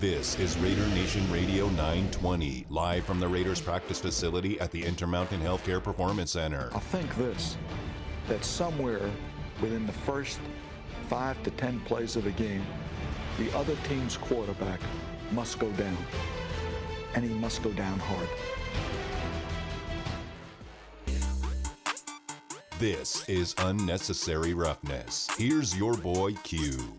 This is Raider Nation Radio 920, live from the Raiders practice facility at the Intermountain Healthcare Performance Center. I think this that somewhere within the first five to ten plays of the game, the other team's quarterback must go down. And he must go down hard. This is Unnecessary Roughness. Here's your boy Q.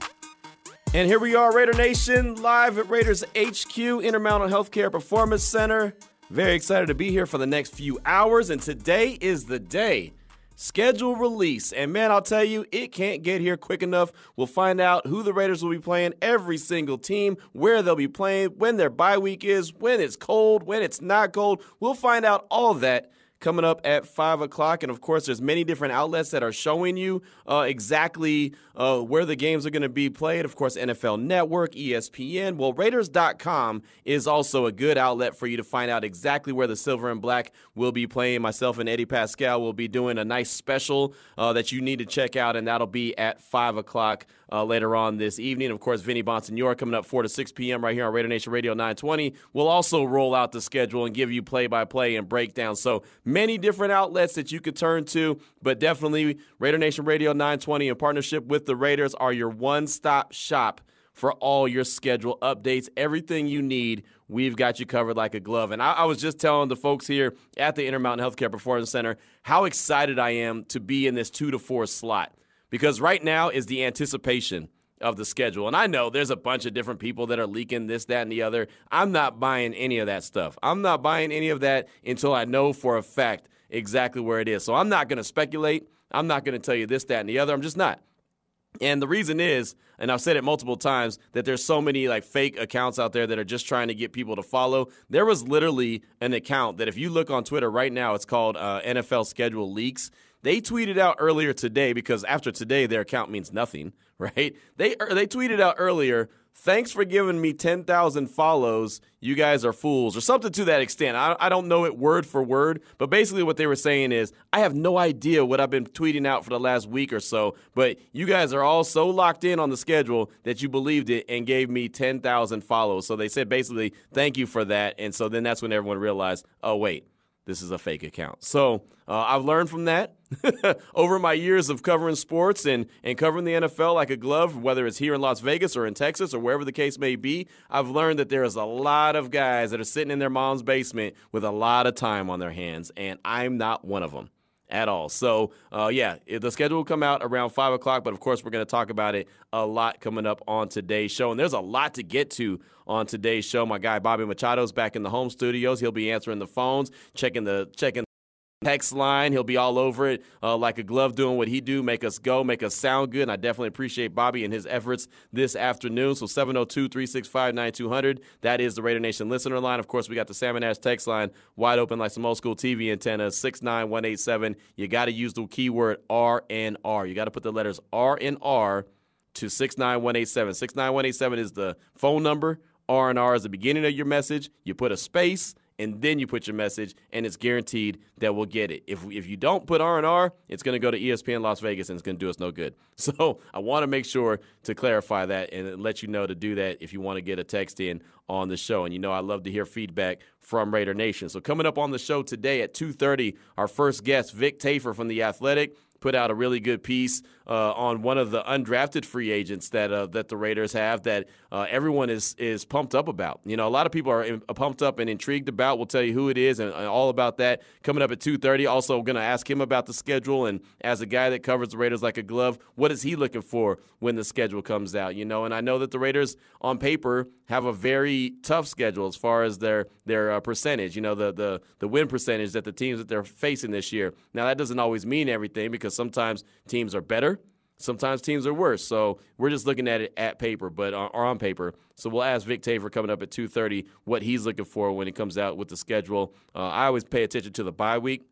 And here we are, Raider Nation, live at Raiders HQ, Intermountain Healthcare Performance Center. Very excited to be here for the next few hours, and today is the day. Schedule release. And man, I'll tell you, it can't get here quick enough. We'll find out who the Raiders will be playing, every single team, where they'll be playing, when their bye week is, when it's cold, when it's not cold. We'll find out all that coming up at 5 o'clock. And of course, there's many different outlets that are showing you uh, exactly uh, where the games are going to be played. Of course, NFL Network, ESPN. Well, Raiders.com is also a good outlet for you to find out exactly where the silver and black will be playing. Myself and Eddie Paskal will be doing a nice special uh, that you need to check out, and that'll be at 5 o'clock uh, later on this evening. Of course, Vinny Bonsignore coming up 4 to 6 p.m. right here on Raider Nation Radio 920. We'll also roll out the schedule and give you play by play and breakdown. So many different outlets that you could turn to, but definitely Raider Nation Radio 920 in partnership with the Raiders are your one stop shop for all your schedule updates, everything you need. We've got you covered like a glove. And I, I, was just telling the folks here at the Intermountain Healthcare Performance Center how excited I am to be in this two to four slot because right now is the anticipation of the schedule. And I know there's a bunch of different people that are leaking this, that, and the other. I'm not buying any of that stuff. I'm not buying any of that until I know for a fact exactly where it is. So I'm not going to speculate. I'm not going to tell you this, that, and the other. I'm just not. And the reason is, and I've said it multiple times, that there's so many like fake accounts out there that are just trying to get people to follow. There was literally an account that if you look on Twitter right now, it's called uh, NFL Schedule Leaks. They tweeted out earlier today because after today their account means nothing, right? They er, they tweeted out earlier, "Thanks for giving me 10,000 follows. You guys are fools." Or something to that extent. I, I don't know it word for word, but basically what they were saying is, "I have no idea what I've been tweeting out for the last week or so, but you guys are all so locked in on the schedule that you believed it and gave me 10,000 follows." So they said basically, "Thank you for that." And so then that's when everyone realized, "Oh wait, this is a fake account." So uh, I've learned from that. over my years of covering sports and, and covering the NFL like a glove, whether it's here in Las Vegas or in Texas or wherever the case may be, I've learned that there is a lot of guys that are sitting in their mom's basement with a lot of time on their hands, and I'm not one of them at all. So, uh, yeah, the schedule will come out around 5 o'clock, but of course, we're going to talk about it a lot coming up on today's show. And there's a lot to get to on today's show. My guy Bobby Machado's back in the home studios. He'll be answering the phones, checking the checking text line. He'll be all over it uh, like a glove doing what he do, make us go, make us sound good. And I definitely appreciate Bobby and his efforts this afternoon. So 702-365-9200. That is the Raider Nation listener line. Of course, we got the Salmon Ash text line wide open like some old school TV antennas, 69187. You got to use the keyword RNR. You got to put the letters R and R to 69187. 69187 is the phone number. R&R is the beginning of your message. You put a space and then you put your message, and it's guaranteed that we'll get it. If if you don't put R and R, it's going to go to ESPN Las Vegas, and it's going to do us no good. So I want to make sure to clarify that and let you know to do that if you want to get a text in on the show. And you know I love to hear feedback from Raider Nation. So coming up on the show today at 2:30, our first guest, Vic Tafur from the Athletic put out a really good piece uh, on one of the undrafted free agents that uh, that the Raiders have that uh, everyone is is pumped up about. You know, a lot of people are in, pumped up and intrigued about. We'll tell you who it is and, and all about that coming up at two thirty. Also, going to ask him about the schedule and as a guy that covers the Raiders like a glove, what is he looking for when the schedule comes out? You know, and I know that the Raiders on paper have a very tough schedule as far as their their uh, percentage. You know, the the the win percentage that the teams that they're facing this year. Now that doesn't always mean everything because sometimes teams are better Sometimes teams are worse. So we're just looking at it at paper, but uh, or on paper. So we'll ask Vic Tafur coming up at 2:30 what he's looking for when he comes out with the schedule. Uh, I always pay attention to the bye week.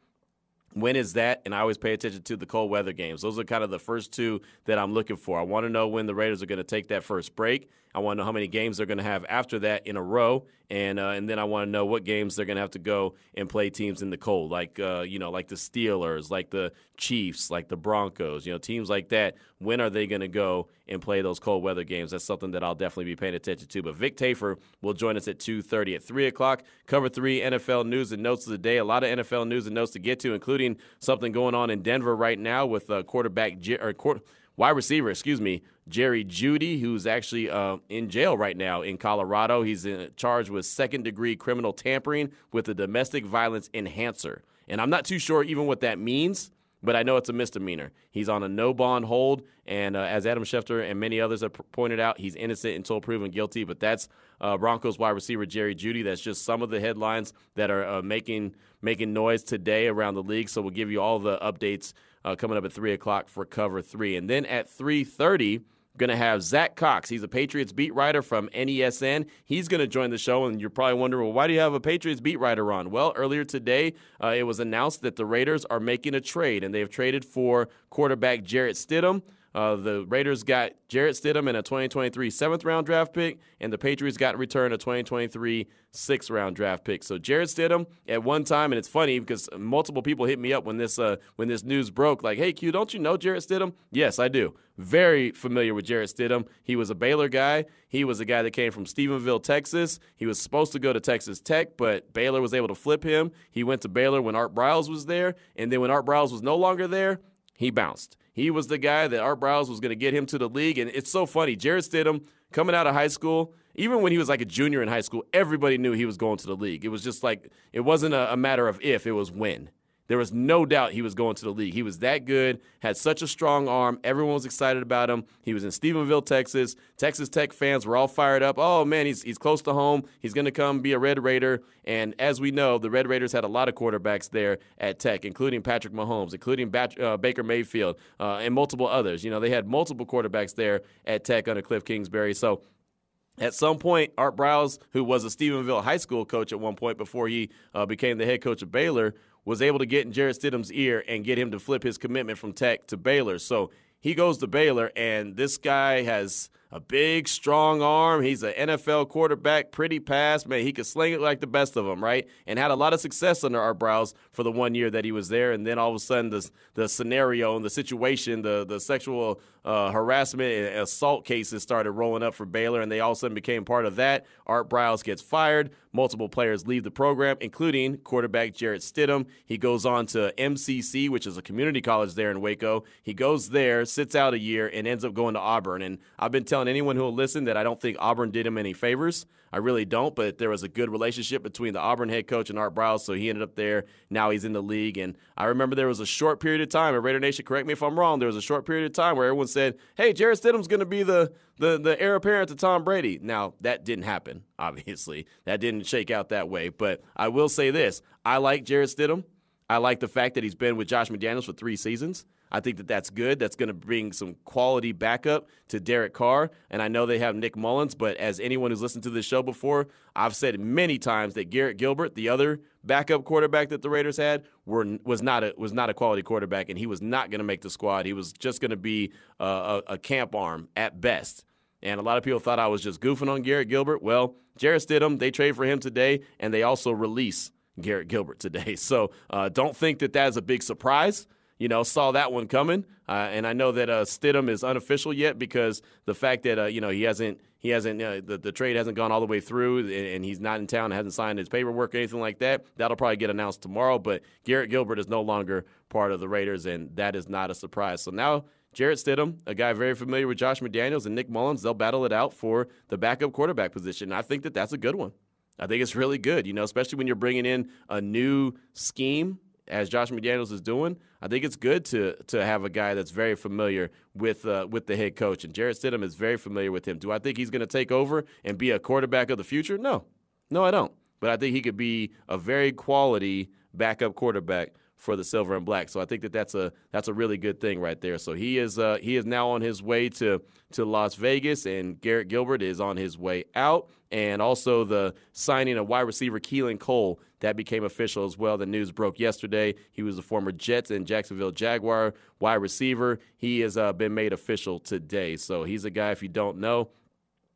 When is that? And I always pay attention to the cold weather games. Those are kind of the first two that I'm looking for. I want to know when the Raiders are going to take that first break. I want to know how many games they're going to have after that in a row, and uh, and then I want to know what games they're going to have to go and play teams in the cold, like uh, you know, like the Steelers, like the Chiefs, like the Broncos, you know, teams like that. When are they going to go and play those cold weather games? That's something that I'll definitely be paying attention to. But Vic Tafur will join us at 2:30 at three o'clock. Cover three NFL news and notes of the day. A lot of NFL news and notes to get to, including something going on in Denver right now with uh, quarterback or quarter wide receiver, excuse me, Jerry Jeudy, who's actually uh, in jail right now in Colorado. He's in, charged with second degree criminal tampering with a domestic violence enhancer. And I'm not too sure even what that means, but I know it's a misdemeanor. He's on a no bond hold. And uh, as Adam Schefter and many others have pointed out, he's innocent until proven guilty. But that's uh, Broncos wide receiver Jerry Jeudy. That's just some of the headlines that are uh, making making noise today around the league. So we'll give you all the updates uh, coming up at 3 o'clock for cover three. And then at 3.30, going to have Zach Cox. He's a Patriots beat writer from NESN. He's going to join the show, and you're probably wondering, well, why do you have a Patriots beat writer on? Well, earlier today, uh, it was announced that the Raiders are making a trade, and they've traded for quarterback Jarrett Stidham. Uh, the Raiders got Jarrett Stidham and a 2023 seventh round draft pick, and the Patriots got in return a 2023 sixth round draft pick. So Jarrett Stidham at one time, and it's funny because multiple people hit me up when this uh, when this news broke, like, "Hey Q, don't you know Jarrett Stidham?" Yes, I do. Very familiar with Jarrett Stidham. He was a Baylor guy. He was a guy that came from Stephenville, Texas. He was supposed to go to Texas Tech, but Baylor was able to flip him. He went to Baylor when Art Briles was there, and then when Art Briles was no longer there, he bounced. He was the guy that Art Briles was going to get him to the league. And it's so funny. Jarrett Stidham, coming out of high school, even when he was like a junior in high school, everybody knew he was going to the league. It was just like, it wasn't a, a matter of if, it was when. There was no doubt he was going to the league. He was that good, had such a strong arm. Everyone was excited about him. He was in Stephenville, Texas. Texas Tech fans were all fired up. Oh, man, he's, he's close to home. He's going to come be a Red Raider. And as we know, the Red Raiders had a lot of quarterbacks there at Tech, including Patrick Mahomes, including Bat- uh, Baker Mayfield, uh, and multiple others. You know, they had multiple quarterbacks there at Tech under Cliff Kingsbury. So, at some point, Art Briles, who was a Stephenville high school coach at one point before he uh, became the head coach of Baylor, was able to get in Jarrett Stidham's ear and get him to flip his commitment from Tech to Baylor. So he goes to Baylor, and this guy has a big, strong arm. He's an NFL quarterback, pretty pass. Man, he could sling it like the best of them, right? And had a lot of success under Art Briles for the one year that he was there. And then all of a sudden, the, the scenario and the situation, the, the sexual uh, harassment and assault cases started rolling up for Baylor, and they all of a sudden became part of that. Art Briles gets fired. Multiple players leave the program, including quarterback Jarrett Stidham. He goes on to MCC, which is a community college there in Waco. He goes there, sits out a year, and ends up going to Auburn. And I've been telling anyone who will listen that I don't think Auburn did him any favors. I really don't, but there was a good relationship between the Auburn head coach and Art Briles, so he ended up there. Now he's in the league. And I remember there was a short period of time, and Raider Nation, correct me if I'm wrong, there was a short period of time where everyone said, hey, Jarrett Stidham's going to be the, the, the heir apparent to Tom Brady. Now, that didn't happen, obviously. That didn't shake out that way. But I will say this I like Jarrett Stidham. I like the fact that he's been with Josh McDaniels for three seasons. I think that that's good. That's going to bring some quality backup to Derek Carr. And I know they have Nick Mullens, but as anyone who's listened to this show before, I've said many times that Garrett Gilbert, the other backup quarterback that the Raiders had, were was not a was not a quality quarterback, and he was not going to make the squad. He was just going to be a, a, camp arm at best. And a lot of people thought I was just goofing on Garrett Gilbert. Well, Jarrett Stidham, they trade for him today, and they also release Garrett Gilbert today. So uh, don't think that that's a big surprise you know, saw that one coming. Uh, and I know that uh, Stidham is unofficial yet because the fact that uh, you know he hasn't he hasn't uh, the, the trade hasn't gone all the way through and, and he's not in town, hasn't signed his paperwork or anything like that. That'll probably get announced tomorrow. But Garrett Gilbert is no longer part of the Raiders, and that is not a surprise. So now. Jarrett Stidham, a guy very familiar with Josh McDaniels and Nick Mullens, they'll battle it out for the backup quarterback position. I think that that's a good one. I think it's really good, you know, especially when you're bringing in a new scheme as Josh McDaniels is doing, I think it's good to to have a guy that's very familiar with uh, with the head coach. And Jarrett Stidham is very familiar with him. Do I think he's going to take over and be a quarterback of the future? No, no, I don't. But I think he could be a very quality backup quarterback for the silver and black. So I think that that's a that's a really good thing right there. So he is uh, he is now on his way to to Las Vegas, and Garrett Gilbert is on his way out. And also the signing of wide receiver Keelan Cole that became official as well. The news broke yesterday. He was a former Jets and Jacksonville Jaguar wide receiver. He has uh, been made official today. So he's a guy if you don't know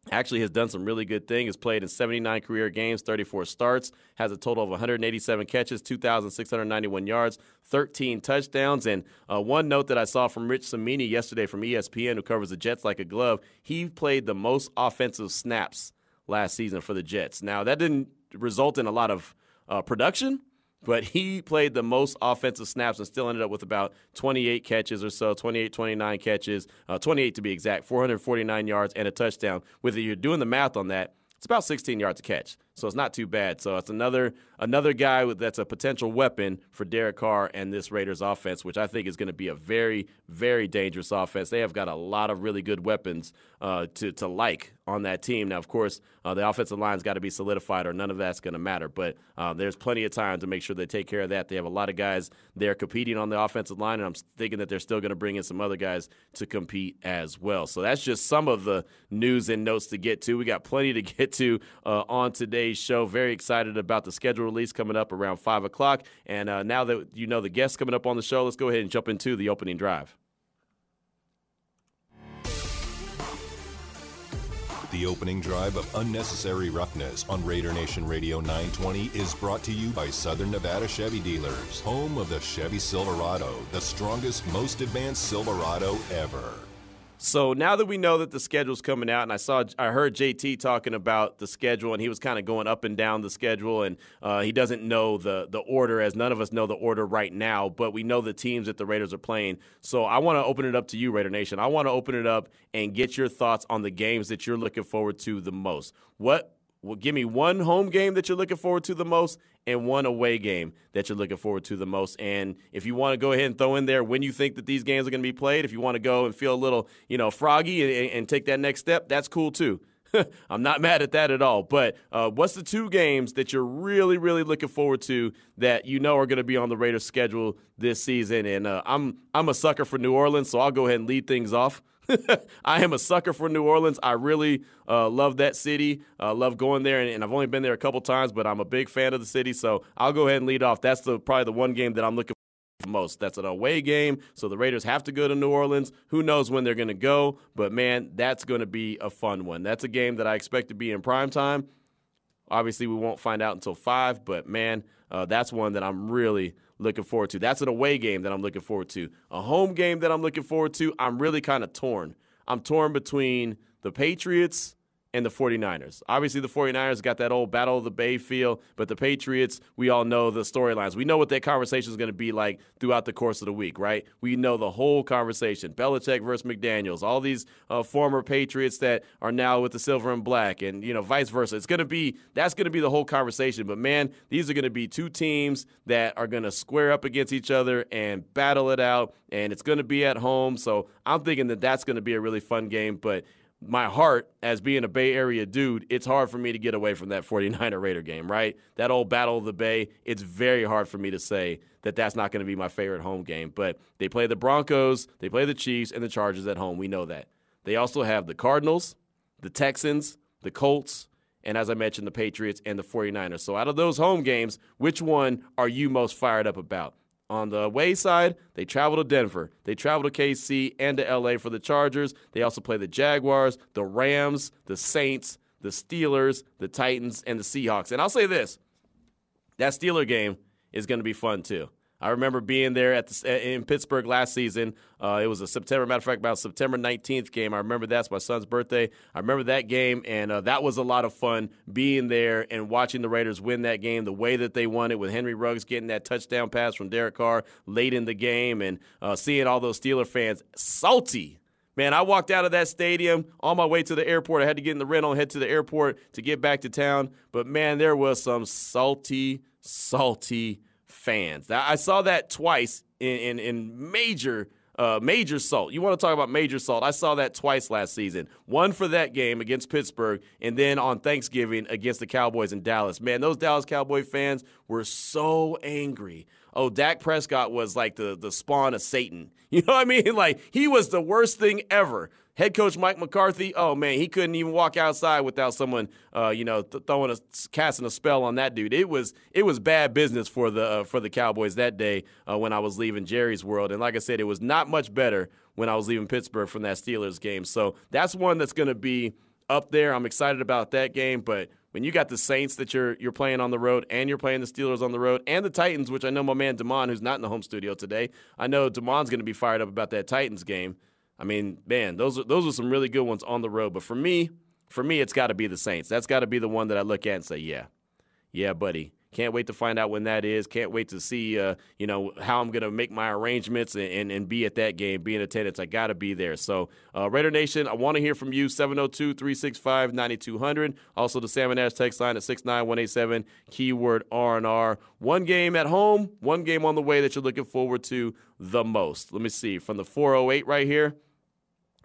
actually has done some really good things. Has played in 79 career games, 34 starts, has a total of 187 catches, 2,691 yards, 13 touchdowns. And uh, one note that I saw from Rich Cimini yesterday from ESPN, who covers the Jets like a glove, he played the most offensive snaps last season for the Jets. Now that didn't result in a lot of uh, production but he played the most offensive snaps and still ended up with about 28 catches or so 28 29 catches uh, 28 to be exact 449 yards and a touchdown. Whether you're doing the math on that it's about 16 yards a catch so it's not too bad. So it's another another guy that's a potential weapon for Derek Carr and this Raiders offense, which I think is going to be a very very dangerous offense. They have got a lot of really good weapons uh, to to like on that team. Now, of course, uh, the offensive line's got to be solidified, or none of that's going to matter. But uh, there's plenty of time to make sure they take care of that. They have a lot of guys there competing on the offensive line, and I'm thinking that they're still going to bring in some other guys to compete as well. So that's just some of the news and notes to get to. We got plenty to get to uh, on today today's show. Very excited about the schedule release coming up around 5 o'clock. And uh, now that you know the guests coming up on the show, let's go ahead and jump into the opening drive. The opening drive of Unnecessary Roughness on Raider Nation Radio 920 is brought to you by Southern Nevada Chevy Dealers, home of the Chevy Silverado, the strongest, most advanced Silverado ever. So now that we know that the schedule's coming out, and I saw, I heard JT talking about the schedule, and he was kind of going up and down the schedule, and uh, he doesn't know the the order, as none of us know the order right now. But we know the teams that the Raiders are playing. So I want to open it up to you, Raider Nation. I want to open it up and get your thoughts on the games that you're looking forward to the most. What well, give me one home game that you're looking forward to the most and one away game that you're looking forward to the most. And if you want to go ahead and throw in there when you think that these games are going to be played, if you want to go and feel a little, you know, froggy and, and take that next step, that's cool too. I'm not mad at that at all. But uh, what's the two games that you're really, really looking forward to that you know are going to be on the Raiders' schedule this season? And uh, I'm I'm a sucker for New Orleans, so I'll go ahead and lead things off. I am a sucker for New Orleans. I really uh, love that city. Uh, love going there, and, and, I've only been there a couple times, but I'm a big fan of the city. So I'll go ahead and lead off. That's the probably the one game that I'm looking for most. That's an away game, so the Raiders have to go to New Orleans. Who knows when they're going to go? But man, that's going to be a fun one. That's a game that I expect to be in prime time. Obviously, we won't find out until five, but man, uh, that's one that I'm really looking forward to. That's an away game that I'm looking forward to. A home game that I'm looking forward to, I'm really kind of torn. I'm torn between the Patriots and the 49ers. Obviously, the 49ers got that old Battle of the Bay feel, but the Patriots, we all know the storylines. We know what that conversation is going to be like throughout the course of the week, right? We know the whole conversation Belichick versus McDaniels, all these uh, former Patriots that are now with the silver and black, and, you know, vice versa. It's going to be, that's going to be the whole conversation. But man, these are going to be two teams that are going to square up against each other and battle it out, and it's going to be at home. So I'm thinking that that's going to be a really fun game. But my heart as being a Bay Area dude, it's hard for me to get away from that 49er Raider game, right? That old Battle of the Bay, it's very hard for me to say that that's not going to be my favorite home game. But they play the Broncos, they play the Chiefs, and the Chargers at home. We know that. They also have the Cardinals, the Texans, the Colts, and as I mentioned, the Patriots and the 49ers. So out of those home games, which one are you most fired up about? On the away side, they travel to Denver. They travel to KC and to LA for the Chargers. They also play the Jaguars, the Rams, the Saints, the Steelers, the Titans, and the Seahawks. And I'll say this that Steeler game is going to be fun too. I remember being there at the, in Pittsburgh last season. Uh, it was a September, matter of fact, about September 19th game. I remember that's my son's birthday. I remember that game, and uh, that was a lot of fun being there and watching the Raiders win that game the way that they won it with Henry Ruggs getting that touchdown pass from Derek Carr late in the game and uh, seeing all those Steeler fans salty Man, I walked out of that stadium on my way to the airport. I had to get in the rental and head to the airport to get back to town. But man, there was some salty, salty fans. I saw that twice in, in, in major uh, major salt. You want to talk about major salt? I saw that twice last season. One for that game against Pittsburgh, and then on Thanksgiving against the Cowboys in Dallas. Man, those Dallas Cowboy fans were so angry. Oh, Dak Prescott was like the the spawn of Satan. You know what I mean? Like he was the worst thing ever. Head coach Mike McCarthy, oh man, he couldn't even walk outside without someone, uh, you know, th- throwing a casting a spell on that dude. It was it was bad business for the uh, for the Cowboys that day uh, when I was leaving Jerry's world. And like I said, it was not much better when I was leaving Pittsburgh from that Steelers game. So that's one that's going to be up there. I'm excited about that game, but when you got the Saints that you're you're playing on the road and you're playing the Steelers on the road and the Titans, which I know my man Damon, who's not in the home studio today, I know Damon's going to be fired up about that Titans game. I mean, man, those are those are some really good ones on the road. But for me, for me, it's got to be the Saints. That's got to be the one that I look at and say, yeah, yeah, buddy. Can't wait to find out when that is. Can't wait to see, uh, you know, how I'm going to make my arrangements and, and, and, be at that game, be in attendance. I got to be there. So, uh, Raider Nation, I want to hear from you, 702 365 9200. Also, the Salmon Ash text line at 69187, keyword R&R. One game at home, one game on the way that you're looking forward to the most. Let me see. From the 408 right here,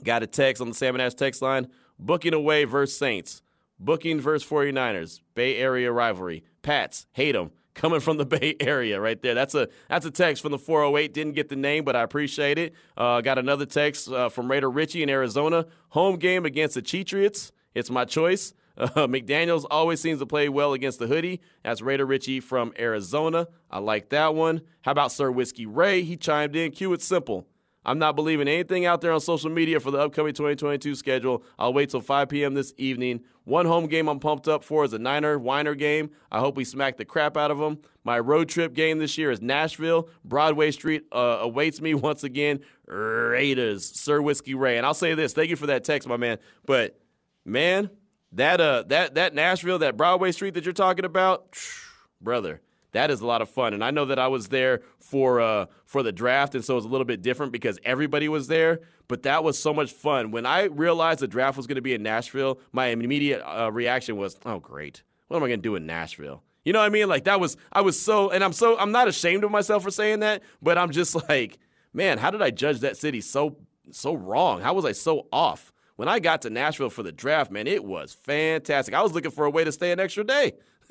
got a text on the Salmon Ash text line. Booking away versus Saints. Booking versus 49ers. Bay Area rivalry. Pats, hate them. Coming from the Bay Area, right there. That's a that's a text from the 408. Didn't get the name, but I appreciate it. Uh, got another text uh, from Raider Richie in Arizona. Home game against the Cheatriots. It's my choice. Uh, McDaniels always seems to play well against the hoodie. That's Raider Richie from Arizona. I like that one. How about Sir Whiskey Ray? He chimed in. Cue it simple. I'm not believing anything out there on social media for the upcoming 2022 schedule. I'll wait till 5 p.m. this evening. One home game I'm pumped up for is a Niner Winer game. I hope we smack the crap out of them. My road trip game this year is Nashville. Broadway Street uh, awaits me once again. Raiders, Sir Whiskey Ray. And I'll say this: thank you for that text, my man. But man, that uh, that that Nashville, that Broadway Street that you're talking about, brother that is a lot of fun. And I know that I was there for uh, for the draft, and so it was a little bit different because everybody was there. But that was so much fun. When I realized the draft was going to be in Nashville, my immediate uh, reaction was, "Oh, great! What am I going to do in Nashville?" You know what I mean? Like that was I was so, and I'm so I'm not ashamed of myself for saying that, but I'm just like, man, how did I judge that city so so wrong? How was I so off? When I got to Nashville for the draft, man, it was fantastic. I was looking for a way to stay an extra day.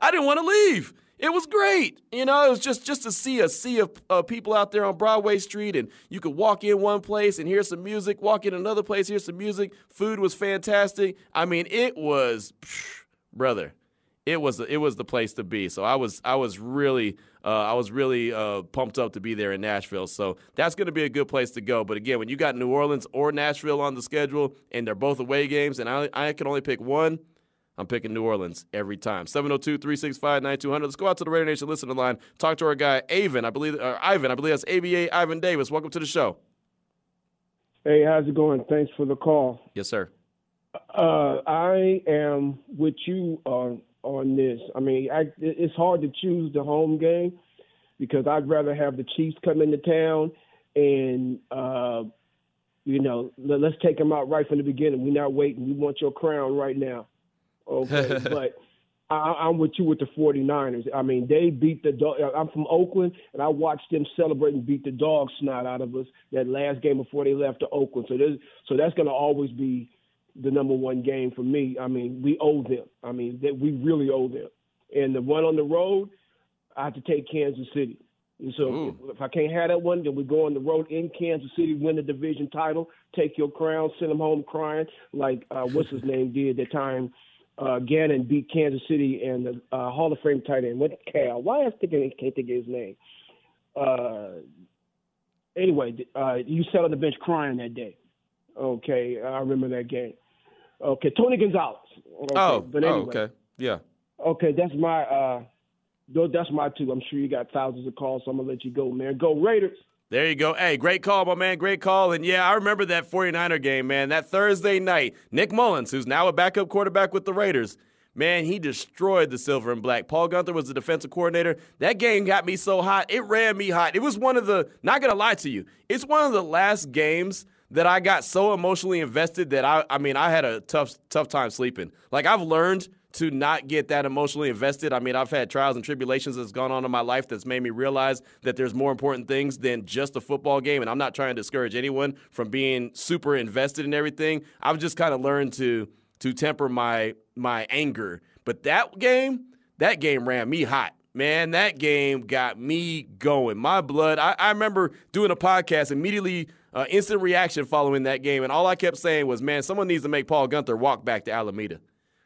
I didn't want to leave it was great. You know, it was just just to see a sea of uh, people out there on Broadway Street, and you could walk in one place and hear some music, walk in another place, hear some music. Food was fantastic. I mean, it was, psh, brother, it was it was the place to be. So I was I was really uh, I was really uh, pumped up to be there in Nashville. So that's going to be a good place to go. But again, when you got New Orleans or Nashville on the schedule, and they're both away games, and I I can only pick one. I'm picking New Orleans every time. 702 365 9200. Let's go out to the Raider Nation listener line. Talk to our guy, Avon. I believe, or Ivan. I believe that's ABA Ivan Davis. Welcome to the show. Hey, how's it going? Thanks for the call. Yes, sir. Uh, I am with you on on this. I mean, I, it's hard to choose the home game because I'd rather have the Chiefs come into town and uh, you know let, us take them out right from the beginning. We're not waiting. We want your crown right now. Okay, but I, am with you with the 49ers. I mean, they beat the dog. I'm from Oakland, and I watched them celebrate and beat the dog snot out of us that last game before they left to Oakland. So so that's going to always be the number one game for me. I mean, we owe them. I mean, that we really owe them. And the one on the road, I have to take Kansas City. And so if, if I can't have that one, then we go on the road in Kansas City, win the division title, take your crown, send them home crying like uh, what's his name did that time – uh, Gannon beat Kansas City and the uh, Hall of Fame tight end. What Cal? Why I thinking can't think of his name. Uh, anyway, uh, you sat on the bench crying that day. Okay, I remember that game. Okay, Tony Gonzalez. Okay, oh, but anyway, oh, okay, yeah. Okay, that's my uh, that's my two. I'm sure you got thousands of calls, so I'm gonna let you go, man. Go Raiders. There you go. Hey, great call, my man. Great call. And yeah, I remember that 49er game, man. That Thursday night, Nick Mullens, who's now a backup quarterback with the Raiders, man, he destroyed the silver and black. Paul Guenther was the defensive coordinator. That game got me so hot. It ran me hot. It was one of the, not going to lie to you, it's one of the last games that I got so emotionally invested that I, I mean, I had a tough, tough time sleeping. Like, I've learned – to not get that emotionally invested. I mean, I've had trials and tribulations that's gone on in my life that's made me realize that there's more important things than just a football game. And I'm not trying to discourage anyone from being super invested in everything. I've just kind of learned to to temper my my anger. But that game, that game ran me hot. Man, that game got me going. My blood. I, I remember doing a podcast immediately. Uh, instant reaction following that game, and all I kept saying was, "Man, someone needs to make Paul Guenther walk back to Alameda."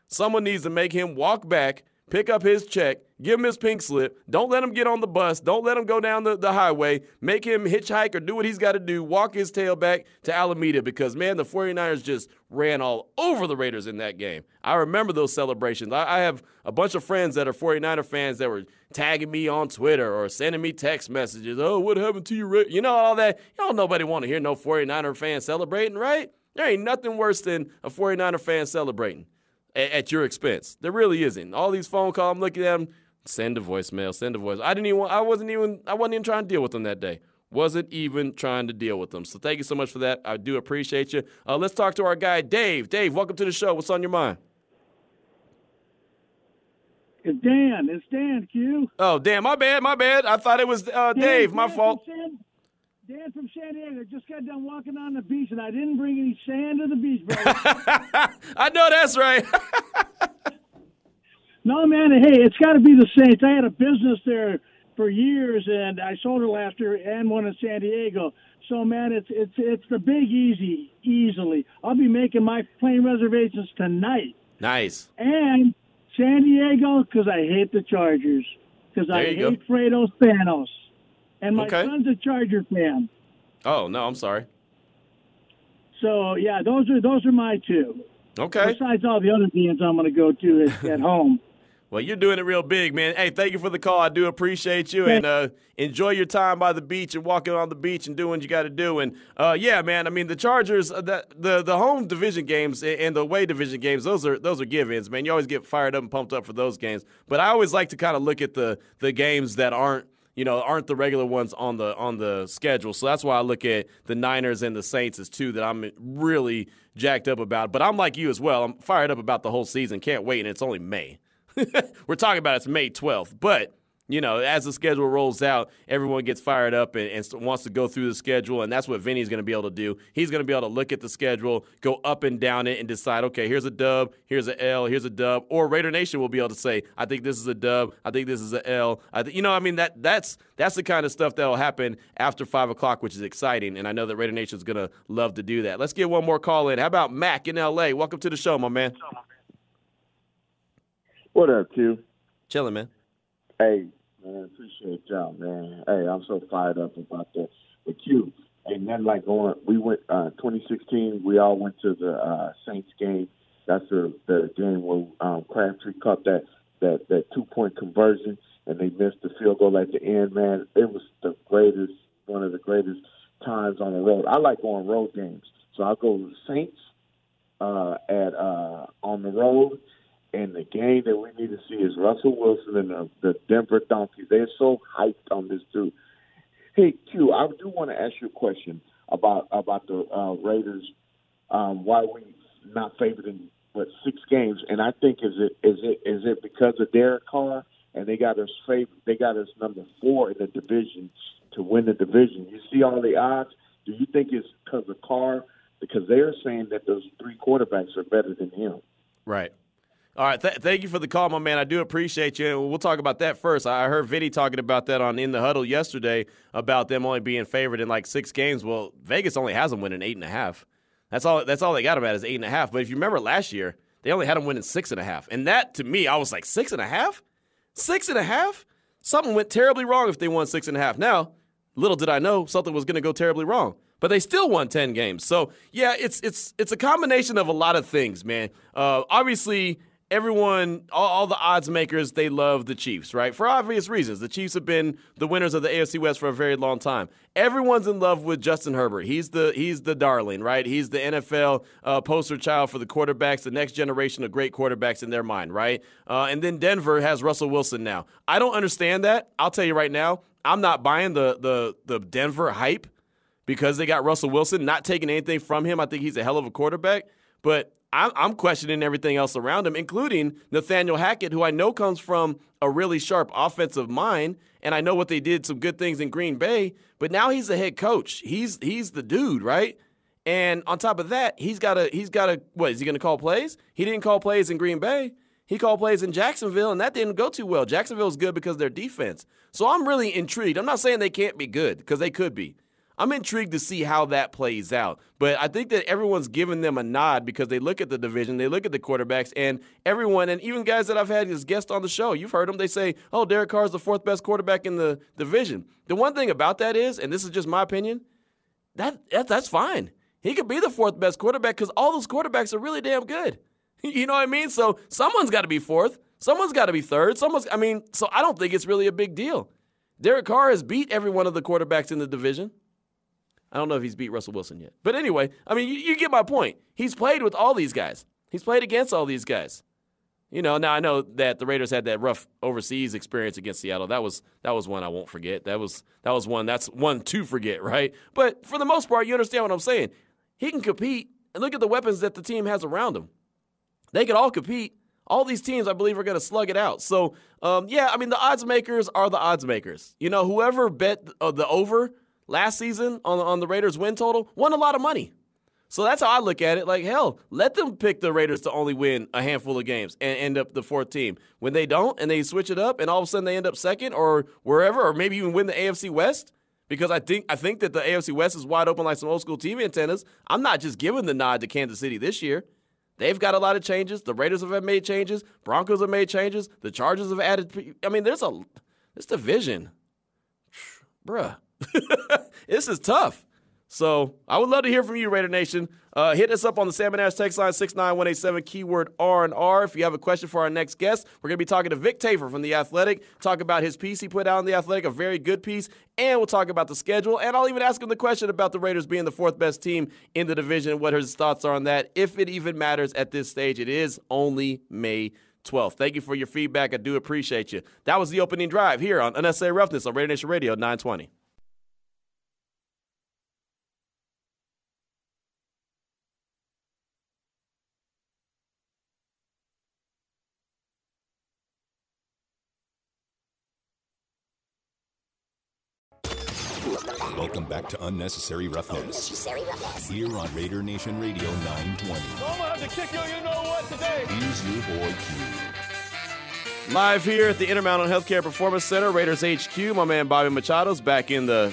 Someone needs to make him walk back, pick up his check, give him his pink slip. Don't let him get on the bus. Don't let him go down the, the highway. Make him hitchhike or do what he's got to do. Walk his tail back to Alameda because, man, the 49ers just ran all over the Raiders in that game. I remember those celebrations. I, I have a bunch of friends that are 49er fans that were tagging me on Twitter or sending me text messages. Oh, what happened to you? Rick? You know, all that. Y'all nobody want to hear no 49er fan celebrating, right? There ain't nothing worse than a 49er fan celebrating at, at your expense. There really isn't. All these phone calls, I'm looking at them. Send a voicemail. Send a voice. I didn't even. I wasn't even. I wasn't even trying to deal with them that day. Wasn't even trying to deal with them. So thank you so much for that. I do appreciate you. Uh, let's talk to our guy Dave. Dave, welcome to the show. What's on your mind? It's Dan. It's Dan. Q. Oh, Dan. My bad. My bad. I thought it was uh, Dave. Dan, my fault. Dan from San Diego just got done walking on the beach, and I didn't bring any sand to the beach, brother. I know that's right. no, man. Hey, it's got to be the Saints. I had a business there for years, and I sold it last year and one in San Diego. So, man, it's it's it's the Big Easy easily. I'll be making my plane reservations tonight. nice. And San Diego because I hate the Chargers because I hate Fredo Spanos, and my Okay. son's a Charger fan. Oh no, I'm sorry. So yeah, those are those are my two. Okay. Besides all the other games I'm going to go to at, at home. Well, you're doing it real big, man. Hey, thank you for the call. I do appreciate you, and uh, enjoy your time by the beach and walking on the beach and doing what you got to do. And uh, yeah, man. I mean, the Chargers, uh, the, the the home division games and the away division games, those are those are give-ins, man. You always get fired up and pumped up for those games. But I always like to kind of look at the the games that aren't you know aren't the regular ones on the on the schedule. So that's why I look at the Niners and the Saints as two that I'm really jacked up about. But I'm like you as well. I'm fired up about the whole season. Can't wait, and it's only May. We're talking about it's May 12th, but you know, as the schedule rolls out, everyone gets fired up and, and wants to go through the schedule, and that's what Vinny's going to be able to do. He's going to be able to look at the schedule, go up and down it, and decide, okay, here's a dub, here's a L, here's a dub, or Raider Nation will be able to say, I think this is a dub, I think this is a L. I th- you know, I mean that that's that's the kind of stuff that'll happen after five o'clock, which is exciting, and I know that Raider Nation is going to love to do that. Let's get one more call in. How about Mac in L.A.? Welcome to the show, my man. What up, Q? Chilling, man. Hey, man, appreciate y'all, man. Hey, I'm so fired up about that. But Q, and then like going, we went uh 2016. We all went to the uh Saints game. That's the the game where um, Crabtree caught that that that two point conversion, and they missed the field goal at the end. Man, it was the greatest, one of the greatest times on the road. I like going road games, so I'll go to the Saints uh, at uh, on the road. And the game that we need to see is Russell Wilson and the, the Denver Donkeys. They're so hyped on this dude. Hey Q, I do want to ask you a question about about the uh, Raiders. Um, why we not favored in what six games? And I think is it is it is it because of Derek Carr and they got us favorite? They got us number four in the division to win the division. You see all the odds. Do you think it's because of Carr? Because they're saying that those three quarterbacks are better than him. Right. All right. Th- thank you for the call, my man. I do appreciate you. We'll talk about that first. I heard Vinny talking about that on In the Huddle yesterday about them only being favored in like six games. Well, Vegas only has them winning eight and a half. That's all. That's all they got them at is eight and a half. But if you remember last year, they only had them winning six and a half. And that to me, I was like six and a half, six and a half. Something went terribly wrong if they won six and a half. Now, little did I know something was going to go terribly wrong. But they still won ten games. So yeah, it's it's it's a combination of a lot of things, man. Uh, obviously, everyone, all, all the odds makers, they love the Chiefs, right? For obvious reasons. The Chiefs have been the winners of the AFC West for a very long time. Everyone's in love with Justin Herbert. He's the he's the darling, right? He's the NFL uh, poster child for the quarterbacks, the next generation of great quarterbacks in their mind, right? Uh, and then Denver has Russell Wilson now. I don't understand that. I'll tell you right now. I'm not buying the the the Denver hype because they got Russell Wilson. Not taking anything from him. I think he's a hell of a quarterback, but I'm, questioning everything else around him, including Nathaniel Hackett, who I know comes from a really sharp offensive mind, and I know what they did some good things in Green Bay. But now he's the head coach. He's he's the dude, right? And on top of that, he's got a he's got a what is he going to call plays? He didn't call plays in Green Bay. He called plays in Jacksonville, and that didn't go too well. Jacksonville's good because of their defense. So I'm really intrigued. I'm not saying they can't be good because they could be. I'm intrigued to see how that plays out. But I think that everyone's giving them a nod because they look at the division, they look at the quarterbacks, and everyone, and even guys that I've had as guests on the show, you've heard them, they say, oh, Derek Carr is the fourth best quarterback in the division. The one thing about that is, and this is just my opinion, that, that that's fine. He could be the fourth best quarterback because all those quarterbacks are really damn good. you know what I mean? So someone's got to be fourth. Someone's got to be third. Someone's, I mean, so I don't think it's really a big deal. Derek Carr has beat every one of the quarterbacks in the division. I don't know if he's beat Russell Wilson yet. But anyway, I mean, you, you, get my point. He's played with all these guys, he's played against all these guys. You know, now I know that the Raiders had that rough overseas experience against Seattle. That was that was one I won't forget. That was that was one that's one to forget, right? But for the most part, you understand what I'm saying. He can compete, and look at the weapons that the team has around him. They could all compete. All these teams, I believe, are going to slug it out. So, um, yeah, I mean, the odds makers are the odds makers. You know, whoever bet uh, the over last season on, on the Raiders win total won a lot of money. So that's how I look at it. Like, hell, let them pick the Raiders to only win a handful of games and end up the fourth team. When they don't and they switch it up and all of a sudden they end up second or wherever, or maybe even win the AFC West, because I think I think that the AFC West is wide open like some old school TV antennas. I'm not just giving the nod to Kansas City this year. They've got a lot of changes. The Raiders have made changes. Broncos have made changes. The Chargers have added. I mean, there's a this division, bruh. this is tough. So I would love to hear from you, Raider Nation. Uh, hit us up on the Salmon Ash text line 69187 keyword R and R. If you have a question for our next guest, we're going to be talking to Vic Tafur from the Athletic. Talk about his piece he put out in the Athletic, a very good piece, and we'll talk about the schedule. And I'll even ask him the question about the Raiders being the fourth best team in the division. What his thoughts are on that, if it even matters at this stage. It is only May 12th. Thank you for your feedback. I do appreciate you. That was the opening drive here on Unnecessary Roughness on Raider Nation Radio 920. Welcome back to Unnecessary Roughness. Unnecessary Roughness. Here on Raider Nation Radio 920. I'm gonna have to kick you, you know what, today. Here's your boy Q. Live here at the Intermountain Healthcare Performance Center, Raiders HQ. My man Bobby Machado's back in the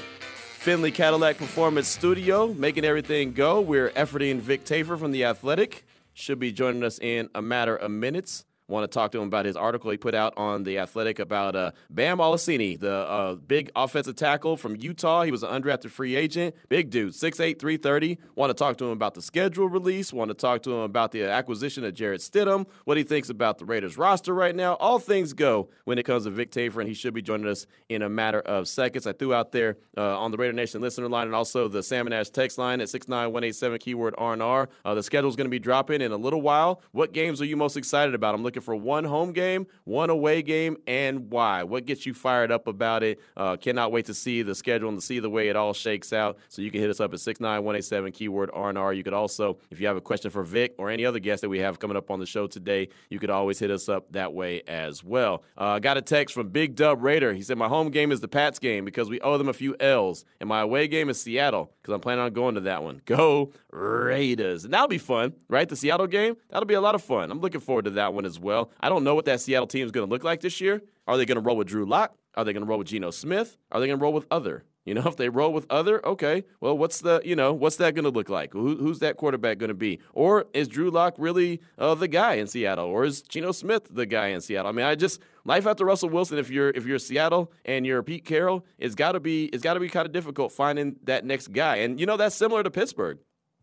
Findlay Cadillac Performance Studio, making everything go. We're efforting Vic Tafur from The Athletic. Should be joining us in a matter of minutes. Want to talk to him about his article he put out on The Athletic about uh, Bam Olaseni, the uh, big offensive tackle from Utah. He was an undrafted free agent. Big dude, 6'8, 330. Want to talk to him about the schedule release. Want to talk to him about the acquisition of Jarrett Stidham, what he thinks about the Raiders roster right now. All things go when it comes to Vic Tafur, and he should be joining us in a matter of seconds. I threw out there uh, on the Raider Nation listener line and also the Salmon Ash text line at 69187 keyword R&R. Uh, the schedule is going to be dropping in a little while. What games are you most excited about? I'm looking looking for one home game, one away game, and why? What gets you fired up about it? Uh, cannot wait to see the schedule and to see the way it all shakes out. So you can hit us up at 69187 keyword R&R. You could also, if you have a question for Vic or any other guest that we have coming up on the show today, you could always hit us up that way as well. I uh, got a text from Big Dub Raider. He said, My home game is the Pats game because we owe them a few L's, and my away game is Seattle because I'm planning on going to that one. Go Raiders. And that'll be fun, right? The Seattle game, that'll be a lot of fun. I'm looking forward to that one as well well. I don't know what that Seattle team is going to look like this year. Are they going to roll with Drew Lock? Are they going to roll with Geno Smith? Are they going to roll with other? You know, if they roll with other, okay. Well, what's the you know what's that going to look like? Who, who's that quarterback going to be? Or is Drew Lock really uh, the guy in Seattle? Or is Geno Smith the guy in Seattle? I mean, I just life after Russell Wilson. If you're if you're Seattle and you're Pete Carroll, it's got to be it's got to be kind of difficult finding that next guy. And you know that's similar to Pittsburgh.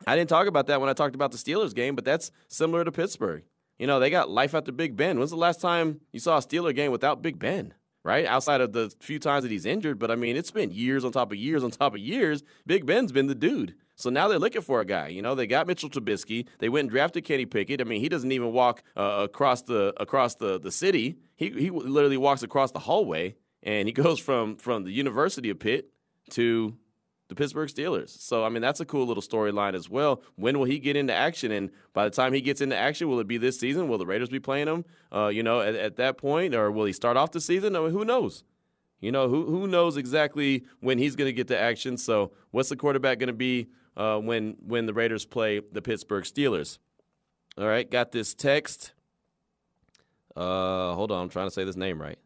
I didn't talk about that when I talked about the Steelers game, but that's similar to Pittsburgh. You know, they got life after Big Ben. When's the last time you saw a Steeler game without Big Ben? Right? Outside of the few times that he's injured, but I mean, it's been years on top of years on top of years. Big Ben's been the dude. So now they're looking for a guy. You know, they got Mitchell Trubisky. They went and drafted Kenny Pickett. I mean, he doesn't even walk uh, across the across the, the city. He he literally walks across the hallway, and he goes from from the University of Pitt to the Pittsburgh Steelers. So, I mean, that's a cool little storyline as well. When will he get into action? And by the time he gets into action, will it be this season? Will the Raiders be playing him, uh, you know, at, at, that point? Or will he start off the season? I mean, who knows? You know, who, who knows exactly when he's going to get to action? So, what's the quarterback going to be uh, when, when the Raiders play the Pittsburgh Steelers? All right, got this text. Uh, hold on, I'm trying to say this name right.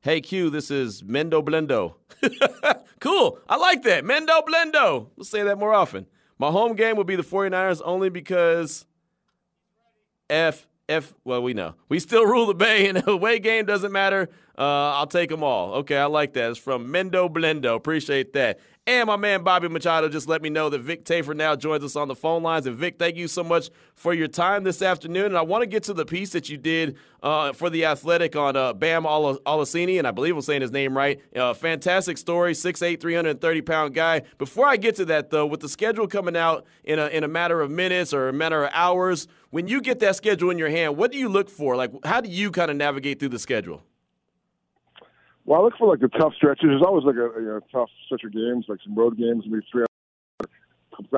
Hey Q, this is Mendo Blendo. Cool. I like that. Mendo Blendo. Let's say that more often. My home game will be the 49ers only because F F well we know. We still rule the Bay and away game doesn't matter. Uh, I'll take them all. Okay, I like that. It's from Mendo Blendo. Appreciate that. And my man Bobby Machado just let me know that Vic Tafur now joins us on the phone lines. And Vic, thank you so much for your time this afternoon. And I want to get to the piece that you did uh, for the Athletic on uh, Bam Olaseni, and I believe I'm saying his name right. Uh, fantastic story, 6'8", 330 pound guy. Before I get to that though, with the schedule coming out in a in a matter of minutes or a matter of hours, when you get that schedule in your hand, what do you look for? Like, how do you kind of navigate through the schedule? Well, I look for like the tough stretches. There's always like a you know, tough stretch of games, like some road games, maybe three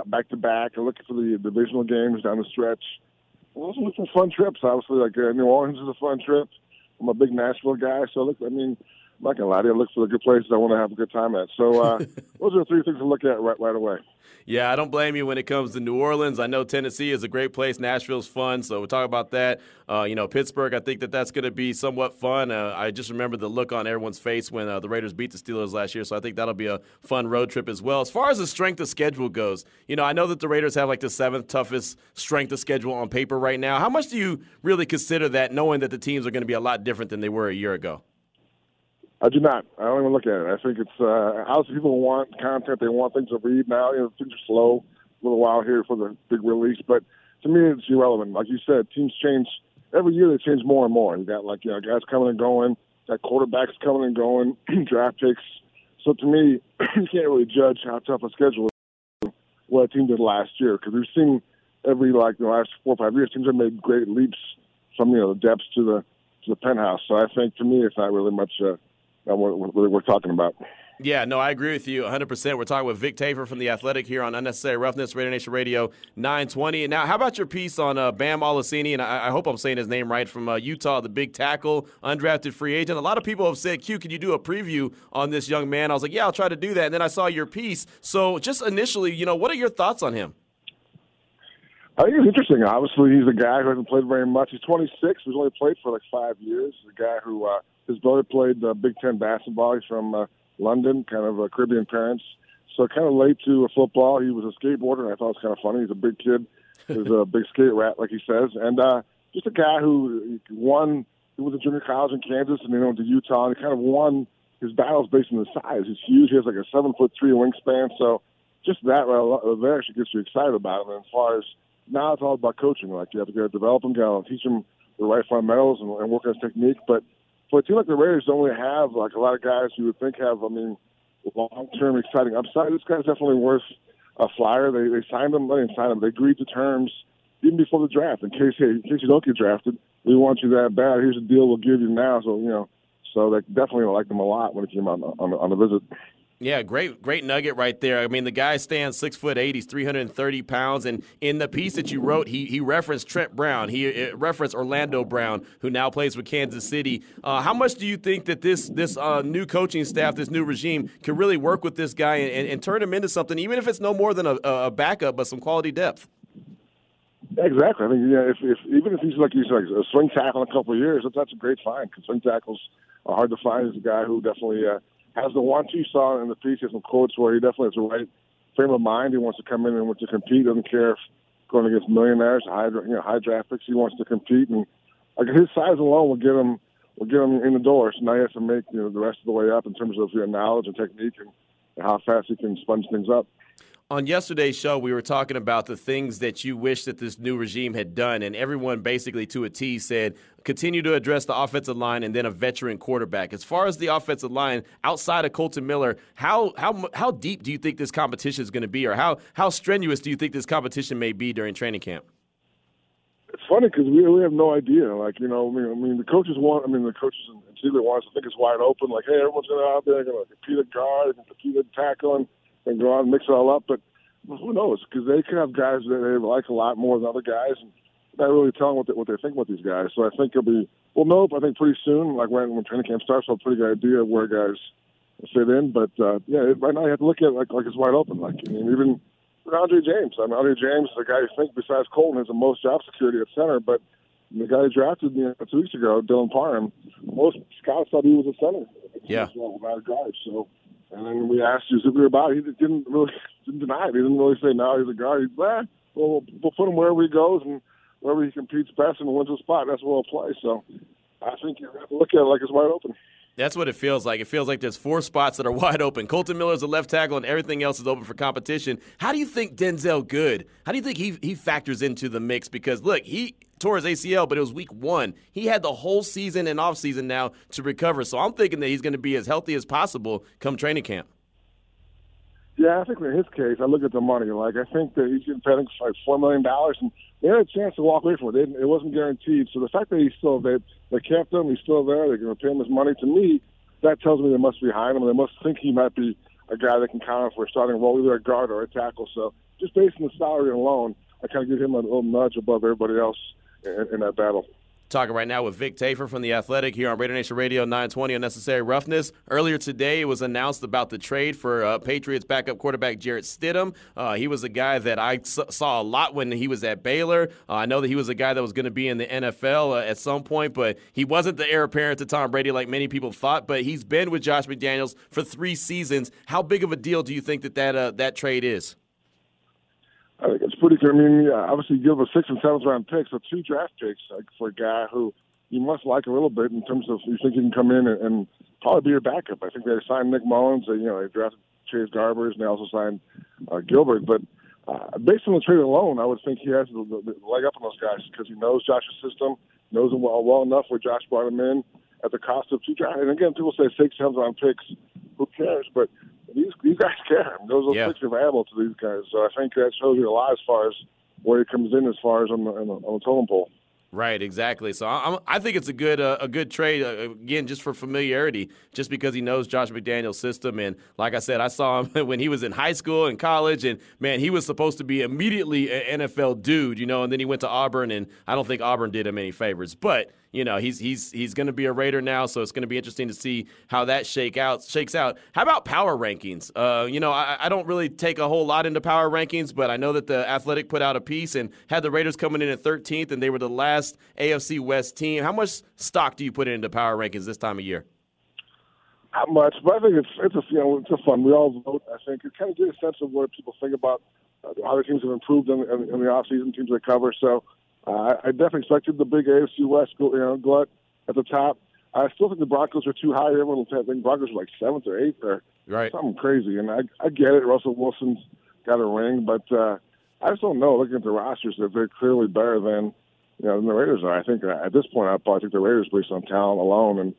back to back. I look for the divisional games down the stretch. I also look for fun trips. Obviously, like uh, New Orleans is a fun trip. I'm a big Nashville guy, so I look. I mean, I'm not gonna lie to you. I look for the good places I want to have a good time at. So uh, those are the three things to look at right right away. Yeah, I don't blame you when it comes to New Orleans. I know Tennessee is a great place. Nashville's fun, so we'll talk about that. Uh, you know, Pittsburgh, I think that that's going to be somewhat fun. Uh, I just remember the look on everyone's face when uh, the Raiders beat the Steelers last year, so I think that'll be a fun road trip as well. As far as the strength of schedule goes, you know, I know that the Raiders have like the seventh toughest strength of schedule on paper right now. How much do you really consider that, knowing that the teams are going to be a lot different than they were a year ago? I do not. I don't even look at it. I think it's uh, obviously people want content. They want things to read now. You know, things are slow a little while here for the big release, but to me, it's irrelevant. Like you said, teams change every year. They change more and more. You got like you know guys coming and going. Got quarterbacks coming and going. draft picks. So to me, you can't really judge how tough a schedule is what a team did last year because we've seen every like the last four or five years teams have made great leaps from you know the depths to the to the penthouse. So I think to me, it's not really much. Uh, what we're, we're talking about. Yeah, no, I agree with you 100%. We're talking with Vic Tafur from The Athletic here on Unnecessary Roughness, Raider Nation Radio 920. And now, how about your piece on uh, Bam Olaseni? And I, I, hope I'm saying his name right from uh, Utah, the big tackle, undrafted free agent. A lot of people have said, Q, can you do a preview on this young man? I was like, yeah, I'll try to do that. And then I saw your piece. So, just initially, you know, what are your thoughts on him? I think it's interesting. Obviously, he's a guy who hasn't played very much. He's 26. He's only played for like five years. He's a guy who uh, his brother played uh, Big Ten basketball. He's from uh, London, kind of uh, Caribbean parents. So kind of late to football. He was a skateboarder, and I thought it was kind of funny. He's a big kid. He's a big skate rat, like he says, and uh, just a guy who won. He was a junior college in Kansas, and then went to Utah, and he kind of won his battles based on his size. He's huge. He has like a seven foot three wingspan. So just that right there actually gets you excited about him. And as far as now, it's all about coaching. Like you have to go develop him, go teach him the right fundamentals, and, and work on his technique. But for a team like the Raiders, don't really have like a lot of guys you would think have. I mean, long term exciting upside. This guy's definitely worth a flyer. They they signed him. They didn't sign him. They agreed to terms even before the draft. In case hey, in case you don't get drafted, we want you that bad. Here's the deal we'll give you now. So you know, so they definitely liked him a lot when he came on, on, on the visit. Yeah, great, great nugget right there. I mean, the guy stands six foot eight. He's three hundred and thirty pounds. And in the piece that you wrote, he he referenced Trent Brown. He uh, referenced Orlando Brown, who now plays with Kansas City. Uh, how much do you think that this this uh, new coaching staff, this new regime, can really work with this guy and, and, and, turn him into something, even if it's no more than a, a backup, but some quality depth? Exactly. I mean, yeah, if, if even if he's like he's like a swing tackle in a couple of years, that's a great find. Because swing tackles are hard to find. He's a guy who definitely. Uh, has the one two saw in the piece. Has some quotes where he definitely has the right frame of mind. He wants to come in and wants to compete. Doesn't care if going against millionaires, high you know high draft picks. He wants to compete, and like his size alone will get him will get him in the door. So now he has to make you know the rest of the way up in terms of your knowledge and technique and how fast he can sponge things up on yesterday's show, we were talking about the things that you wish that this new regime had done, and everyone basically to a T said continue to address the offensive line and then a veteran quarterback. As far as the offensive line, outside of Kolton Miller, how how how deep do you think this competition is going to be, or how how strenuous do you think this competition may be during training camp? It's funny because we we have no idea. Like you know, I mean, the coaches want. I mean, the coaches in Ziegler wants to think it's wide open. Like, hey, everyone's going to out there going to compete at guard, and compete at tackle, and and go out and mix it all up. But who knows? Because they could have guys that they like a lot more than other guys, and not really telling what they, what they think about these guys. So I think it'll be well, nope. I think pretty soon, like when when training camp starts, I'll have a pretty good idea of where guys fit in. But uh, yeah, right now you have to look at it like like it's wide open. Like I mean, even Andre James. I mean, Andre James, is the guy you think besides Kolton has the most job security at center, but the guy who drafted me two weeks ago, Dylan Parham, most scouts thought he was a center. Yeah. Well, guard. So And then we asked Suzuki about it. He didn't really didn't deny it. He didn't really say no. He's a guard. He's eh, well, we'll put him wherever he goes and wherever he competes best and wins a spot. That's where he'll play. So I think you have to look at it like it's wide open. That's what it feels like. It feels like there's four spots that are wide open. Kolton Miller's a left tackle, and everything else is open for competition. How do you think Denzelle Good? How do you think he he factors into the mix? Because look, he tore his ACL, but it was week one. He had the whole season and off season now to recover. So I'm thinking that he's going to be as healthy as possible come training camp. Yeah, I think in his case, I look at the money. Like I think that he's getting paid like four million dollars, and they had a chance to walk away from it. It wasn't guaranteed. So the fact that he's still they they kept him, he's still there. They're going to pay him his money. To me, that tells me they must be behind him. They must think he might be a guy that can count for a starting role, either a guard or a tackle. So just based on the salary alone, I kind of give him a little nudge above everybody else in, that battle. Talking right now with Vic Tafur from The Athletic here on Raider Nation Radio 920 Unnecessary Roughness. Earlier today, it was announced about the trade for uh, Patriots backup quarterback Jarrett Stidham. Uh, he was a guy that I saw a lot when he was at Baylor. Uh, I know that he was a guy that was going to be in the NFL uh, at some point, but he wasn't the heir apparent to Tom Brady like many people thought. But he's been with Josh McDaniels for three seasons. How big of a deal do you think that that, uh, that trade is? I think it's pretty good. I mean, obviously, you give a sixth and seventh round picks, so two draft picks like, for a guy who you must like a little bit in terms of you think he can come in and, and probably be your backup. I think they signed Nick Mullens. They, you know, they drafted Chase Garbers, and they also signed uh, Gilbert. But uh, based on the trade alone, I would think he has the, the, leg up on those guys because he knows Josh's system, knows him well, well enough where Josh brought him in at the cost of two draft. And again, people say six, seventh round picks. Who cares? But these these guys care. Those are yeah. picks available to these guys. So I think that shows you a lot as far as where he comes in as far as on the, on the, on the totem pole. Right, exactly. So I, I think it's a good uh, a good trade uh, again, just for familiarity, just because he knows Josh McDaniel's system. And like I said, I saw him when he was in high school and college, and man, he was supposed to be immediately an NFL dude, you know. And then he went to Auburn, and I don't think Auburn did him any favors. But you know he's he's he's going to be a Raider now, so it's going to be interesting to see how that shake out shakes out. How about power rankings? Uh, you know, I, I, don't really take a whole lot into power rankings, but I know that the Athletic put out a piece and had the Raiders coming in at 13th, and they were the last AFC West team. How much stock do you put into power rankings this time of year? Not much, but I think it's it's a you know it's a fun. We all vote. I think it kind of gives a sense of what people think about uh, teams have improved in, in, in the offseason, teams they cover. So uh, I definitely expected the big AFC West you know, glut at the top. I still think the Broncos are too high. Everyone will think Broncos are like seventh or eighth or right. something crazy. And I, I get it. Russell Wilson's got a ring, but uh, I just don't know. Looking at the rosters, that they're clearly better than you know than the Raiders are. I think uh, at this point, I probably think the Raiders based on talent alone. And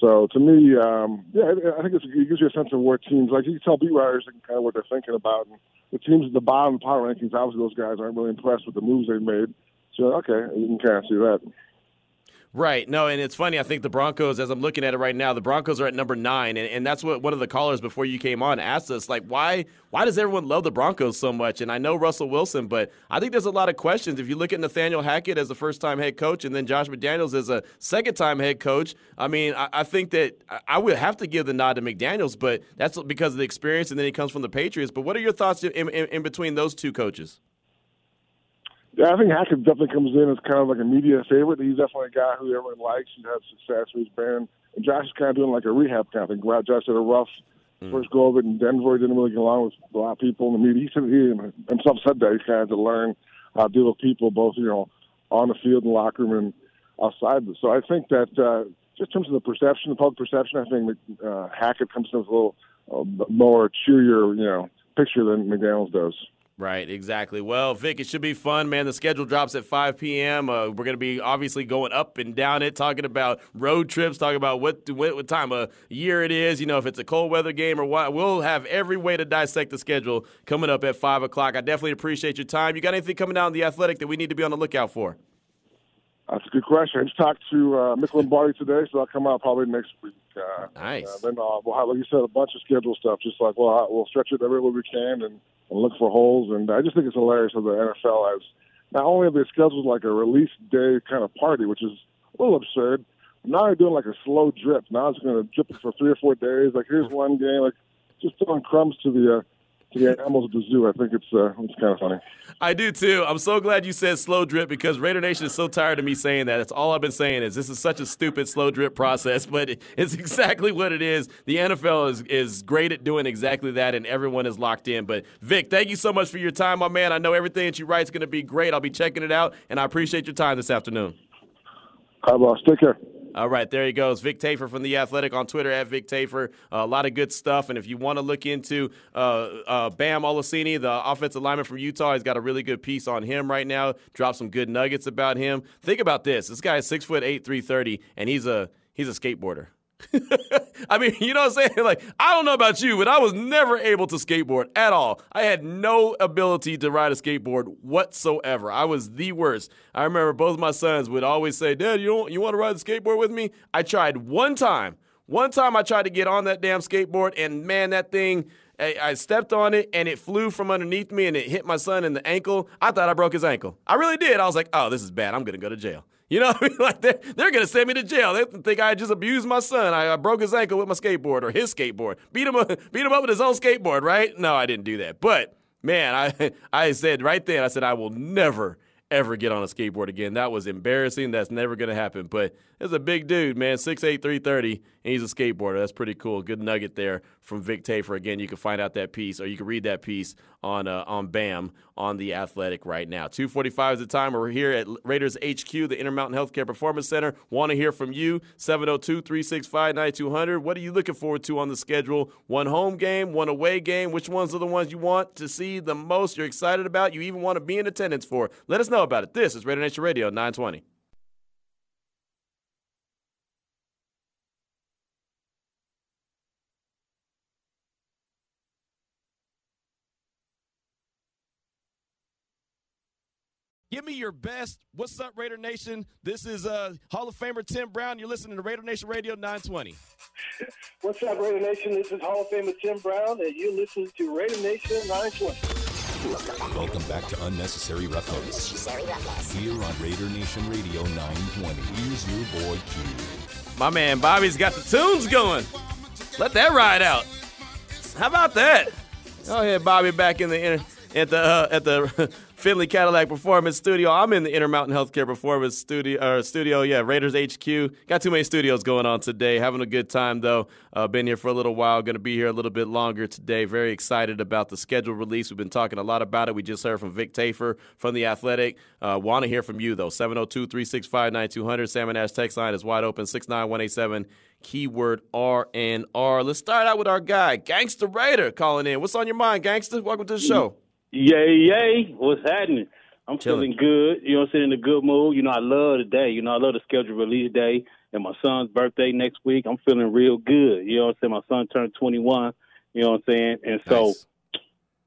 so to me, um, yeah, I think it's, it gives you a sense of where teams like you can tell beat writers kind of what they're thinking about. And the teams at the bottom of the power rankings, obviously, those guys aren't really impressed with the moves they've made. So okay, you can kind of see that. Right. No, and it's funny. I think the Broncos, as I'm looking at it right now, the Broncos are at number nine, and, and that's what one of the callers before you came on asked us, like, why why does everyone love the Broncos so much? And I know Russell Wilson, but I think there's a lot of questions. If you look at Nathaniel Hackett as a first time head coach, and then Josh McDaniels as a second time head coach, I mean, I, I think that I would have to give the nod to McDaniels, but that's because of the experience, and then he comes from the Patriots. But what are your thoughts in, in, in between those two coaches? Yeah, I think Hackett definitely comes in as kind of like a media favorite. He's definitely a guy who everyone likes. He's had success with his band. And Josh is kind of doing like a rehab kind of thing. Josh had a rough mm. first go of it in Denver. He didn't really get along with a lot of people in the media. He said he himself said that he's kind of had to learn how to deal with people, both you know on the field and locker room and outside. So I think that uh, just in terms of the perception, the public perception, I think that uh, Hackett comes in with a little uh, more cheerier, you know, picture than McDaniel's does. Right, exactly. Well, Vic, it should be fun, man. The schedule drops at 5 p.m. Uh, we're going to be obviously going up and down it, talking about road trips, talking about what, what, what time of year it is, you know, if it's a cold weather game or what. We'll have every way to dissect the schedule coming up at 5 o'clock. I definitely appreciate your time. You got anything coming down the athletic that we need to be on the lookout for? That's a good question. I just talked to uh, Mick Lombardi today, so I'll come out probably next week. Uh, nice. Uh, then uh, we'll have, like you said, a bunch of schedule stuff. Just like well, we'll stretch it every way we can and, and look for holes. And I just think it's hilarious how the NFL has not only have they scheduled like a release day kind of party, which is a little absurd. Now they're doing like a slow drip. Now it's going to drip it for three or four days. Like here's one game, like just throwing crumbs to the uh, to the animals at the zoo. I think it's uh, it's kind of funny. I do too. I'm so glad you said slow drip because Raider Nation is so tired of me saying that. That's all I've been saying is this is such a stupid slow drip process, but it's exactly what it is. The NFL is is great at doing exactly that, and everyone is locked in. But Vic, thank you so much for your time, my man. I know everything that you write is going to be great. I'll be checking it out, and I appreciate your time this afternoon. Hi, boss. Take care. All right, there he goes. Vic Tafur from The Athletic on Twitter at Vic Tafur. Uh, a lot of good stuff. And if you want to look into uh, uh, Bam Olaseni, the offensive lineman from Utah, he's got a really good piece on him right now. Drop some good nuggets about him. Think about this. This guy is six foot eight, 330, and he's a he's a skateboarder. I mean, you know what I'm saying? Like, I don't know about you, but I was never able to skateboard at all. I had no ability to ride a skateboard whatsoever. I was the worst. I remember both my sons would always say, Dad, you, don't, you want to ride the skateboard with me? I tried one time. One time I tried to get on that damn skateboard, and man, that thing, I stepped on it and it flew from underneath me and it hit my son in the ankle. I thought I broke his ankle. I really did. I was like, oh, this is bad. I'm going to go to jail. You know, I mean? like they're, they're gonna send me to jail. They think I just abused my son. I, I, broke his ankle with my skateboard or his skateboard. Beat him up, beat him up with his own skateboard. Right? No, I didn't do that. But man, I I said right then, I said I will never ever get on a skateboard again. That was embarrassing. That's never going to happen. But it's a big dude, man, 6'8", 330, and he's a skateboarder. That's pretty cool. Good nugget there from Vic Tafur. Again, you can find out that piece, or you can read that piece on uh, on BAM on the Athletic right now. 2:45 is the time. We're here at Raiders HQ, the Intermountain Healthcare Performance Center. Want to hear from you? 702-365-9200. What are you looking forward to on the schedule? One home game, one away game. Which ones are the ones you want to see the most? You're excited about? You even want to be in attendance for? Let us know about it. This is Raider Nation Radio 920. Give me your best. What's up, Raider Nation? This is uh, Hall of Famer Tim Brown. You're listening to Raider Nation Radio 920. What's up, Raider Nation? This is Hall of Famer Tim Brown, and you're listening to Raider Nation 920. Welcome back to Unnecessary Roughness. Here on Raider Nation Radio 920. Here's your boy Q. My man Bobby's got the tunes going. Let that ride out. How about that? Go ahead, Bobby, back in the at the uh, at the Findlay Cadillac Performance Studio. I'm in the Intermountain Healthcare Performance Studio. Uh, studio, yeah, Raiders HQ. Got too many studios going on today. Having a good time though. Uh, been here for a little while. Going to be here a little bit longer today. Very excited about the schedule release. We've been talking a lot about it. We just heard from Vic Tafur from the Athletic. Uh, Want to hear from you though? 702-365-9200. Salmon Ash text line is wide open. Six nine one eight seven. Keyword R and R. Let's start out with our guy, Gangster Raider, calling in. What's on your mind, Gangster? Welcome to the show. Yay, yay. What's happening? I'm Chilling. feeling good. You know, I'm sitting in a good mood. You know, I love the day. You know, I love the scheduled release day and my son's birthday next week. I'm feeling real good. You know what I'm saying? My son turned 21. You know what I'm saying? And so, Nice.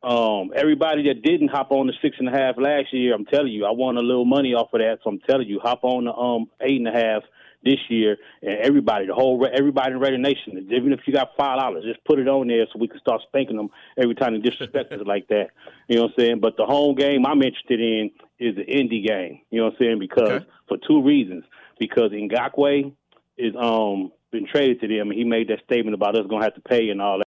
um, everybody that didn't hop on the six and a half last year, I'm telling you, I won a little money off of that. So I'm telling you, hop on the um eight and a half this year, and everybody, the whole everybody in Raider Nation, even if you got five dollars, just put it on there so we can start spanking them every time they disrespect us like that. You know what I'm saying? But the home game I'm interested in is the indie game. You know what I'm saying? Because Okay. for two reasons. Because Ngakoue is um been traded to them, and he made that statement about us gonna have to pay and all that.